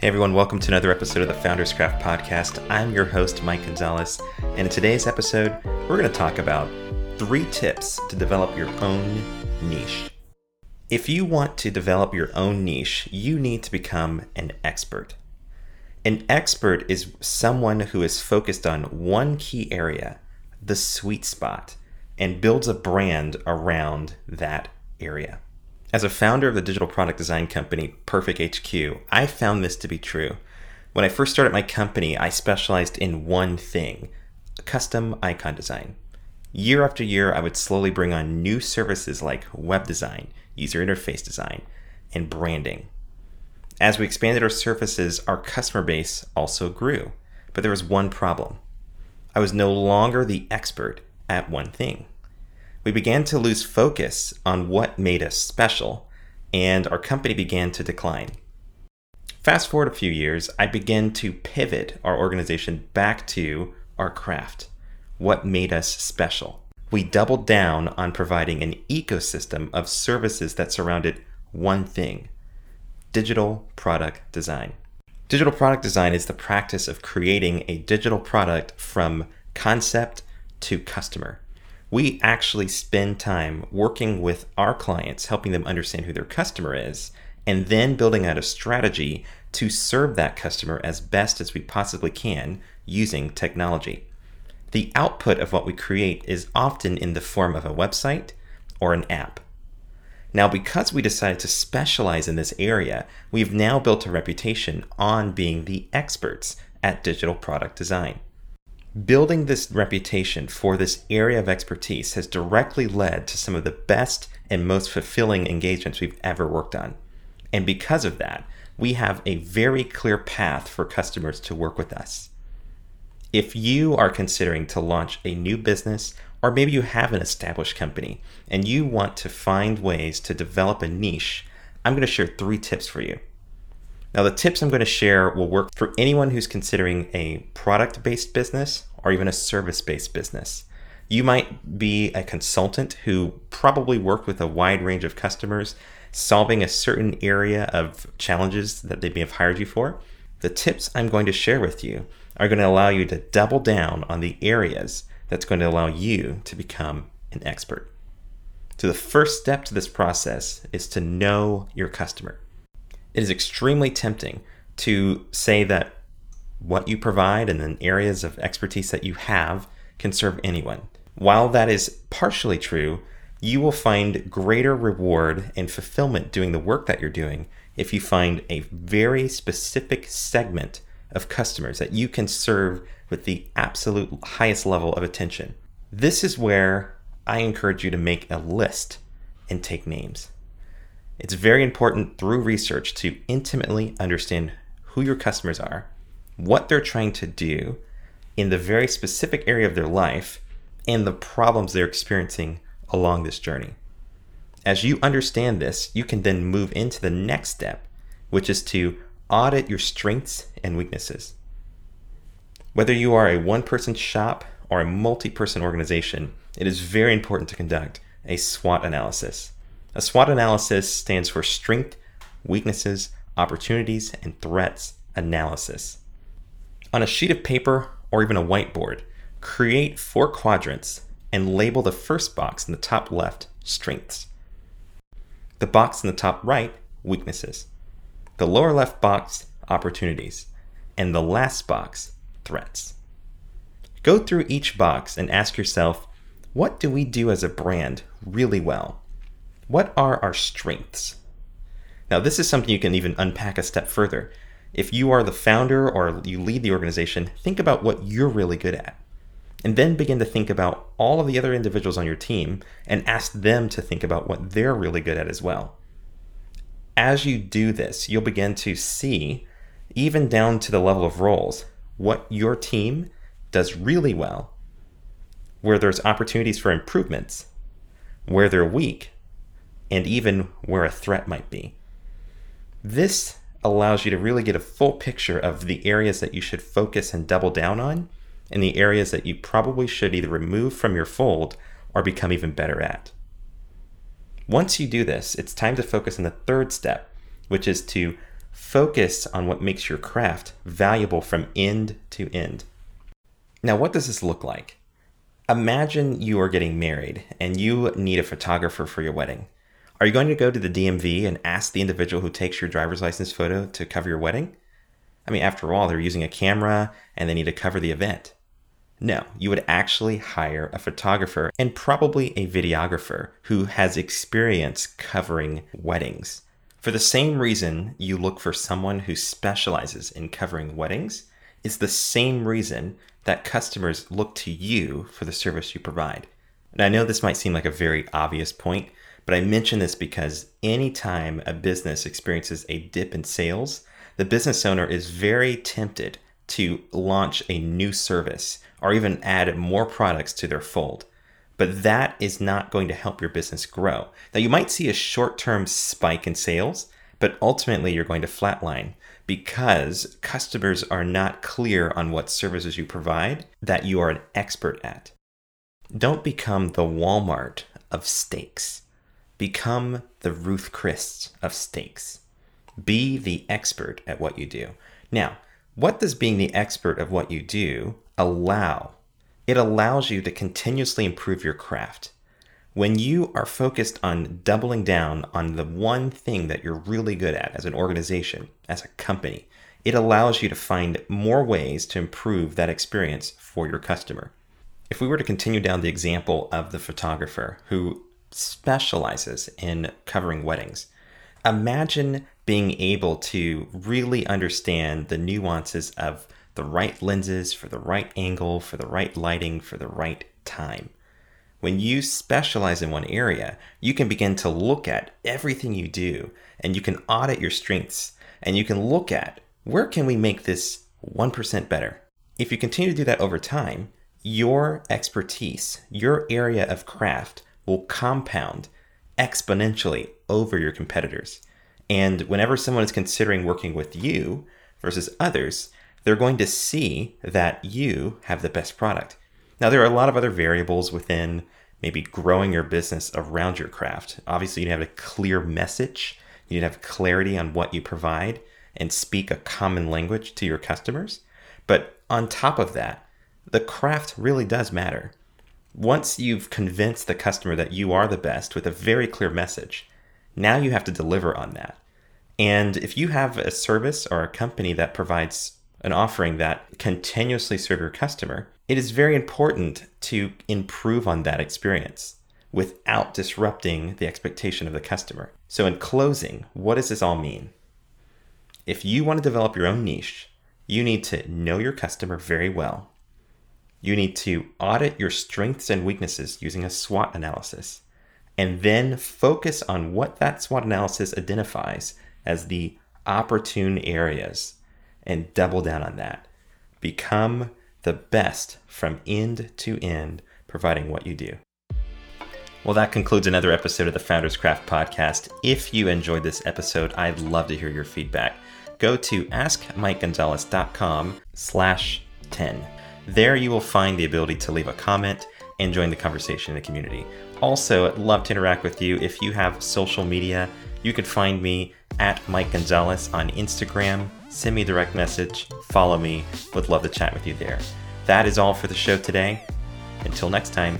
Hey everyone, welcome to another episode of the Founders Craft Podcast. I'm your host, Mike Gonzalez, and in today's episode, we're going to talk about three tips to develop your own niche. If you want to develop your own niche, you need to become an expert. An expert is someone who is focused on one key area, the sweet spot, and builds a brand around that area. As a founder of the digital product design company Perfect HQ, I found this to be true. When I first started my company, I specialized in one thing custom icon design. Year after year, I would slowly bring on new services like web design, user interface design, and branding. As we expanded our services, our customer base also grew. But there was one problem I was no longer the expert at one thing we began to lose focus on what made us special, and our company began to decline. Fast forward a few years, I began to pivot our organization back to our craft, what made us special. We doubled down on providing an ecosystem of services that surrounded one thing digital product design. Digital product design is the practice of creating a digital product from concept to customer we actually spend time working with our clients, helping them understand who their customer is, and then building out a strategy to serve that customer as best as we possibly can using technology. The output of what we create is often in the form of a website or an app. Now, because we decided to specialize in this area, we've now built a reputation on being the experts at digital product design. Building this reputation for this area of expertise has directly led to some of the best and most fulfilling engagements we've ever worked on. And because of that, we have a very clear path for customers to work with us. If you are considering to launch a new business, or maybe you have an established company and you want to find ways to develop a niche, I'm going to share three tips for you. Now, the tips I'm going to share will work for anyone who's considering a product based business or even a service based business. You might be a consultant who probably worked with a wide range of customers, solving a certain area of challenges that they may have hired you for. The tips I'm going to share with you are going to allow you to double down on the areas that's going to allow you to become an expert. So, the first step to this process is to know your customer it is extremely tempting to say that what you provide and the areas of expertise that you have can serve anyone. While that is partially true, you will find greater reward and fulfillment doing the work that you're doing if you find a very specific segment of customers that you can serve with the absolute highest level of attention. This is where I encourage you to make a list and take names. It's very important through research to intimately understand who your customers are, what they're trying to do in the very specific area of their life, and the problems they're experiencing along this journey. As you understand this, you can then move into the next step, which is to audit your strengths and weaknesses. Whether you are a one person shop or a multi person organization, it is very important to conduct a SWOT analysis. A SWOT analysis stands for Strength, Weaknesses, Opportunities, and Threats Analysis. On a sheet of paper or even a whiteboard, create four quadrants and label the first box in the top left Strengths, the box in the top right Weaknesses, the lower left box Opportunities, and the last box Threats. Go through each box and ask yourself, what do we do as a brand really well? What are our strengths? Now, this is something you can even unpack a step further. If you are the founder or you lead the organization, think about what you're really good at. And then begin to think about all of the other individuals on your team and ask them to think about what they're really good at as well. As you do this, you'll begin to see, even down to the level of roles, what your team does really well, where there's opportunities for improvements, where they're weak, and even where a threat might be. This allows you to really get a full picture of the areas that you should focus and double down on, and the areas that you probably should either remove from your fold or become even better at. Once you do this, it's time to focus on the third step, which is to Focus on what makes your craft valuable from end to end. Now, what does this look like? Imagine you are getting married and you need a photographer for your wedding. Are you going to go to the DMV and ask the individual who takes your driver's license photo to cover your wedding? I mean, after all, they're using a camera and they need to cover the event. No, you would actually hire a photographer and probably a videographer who has experience covering weddings. For the same reason you look for someone who specializes in covering weddings, it's the same reason that customers look to you for the service you provide. And I know this might seem like a very obvious point, but I mention this because anytime a business experiences a dip in sales, the business owner is very tempted to launch a new service or even add more products to their fold. But that is not going to help your business grow. Now, you might see a short term spike in sales, but ultimately you're going to flatline because customers are not clear on what services you provide that you are an expert at. Don't become the Walmart of steaks. Become the Ruth Chris of steaks. Be the expert at what you do. Now, what does being the expert of what you do allow? It allows you to continuously improve your craft. When you are focused on doubling down on the one thing that you're really good at as an organization, as a company, it allows you to find more ways to improve that experience for your customer. If we were to continue down the example of the photographer who specializes in covering weddings, imagine being able to really understand the nuances of the right lenses for the right angle, for the right lighting, for the right time. When you specialize in one area, you can begin to look at everything you do and you can audit your strengths and you can look at where can we make this 1% better. If you continue to do that over time, your expertise, your area of craft will compound exponentially over your competitors. And whenever someone is considering working with you versus others, they're going to see that you have the best product. Now, there are a lot of other variables within maybe growing your business around your craft. Obviously, you have a clear message, you need to have clarity on what you provide, and speak a common language to your customers. But on top of that, the craft really does matter. Once you've convinced the customer that you are the best with a very clear message, now you have to deliver on that. And if you have a service or a company that provides an offering that continuously serve your customer, it is very important to improve on that experience without disrupting the expectation of the customer. So in closing, what does this all mean? If you want to develop your own niche, you need to know your customer very well. You need to audit your strengths and weaknesses using a SWOT analysis and then focus on what that SWOT analysis identifies as the opportune areas and double down on that. Become the best from end to end, providing what you do. Well, that concludes another episode of the Founders Craft podcast. If you enjoyed this episode, I'd love to hear your feedback. Go to askmikegonzalez.com slash 10. There you will find the ability to leave a comment and join the conversation in the community. Also, I'd love to interact with you. If you have social media, you can find me at Mike Gonzalez on Instagram. Send me a direct message, follow me. Would love to chat with you there. That is all for the show today. Until next time,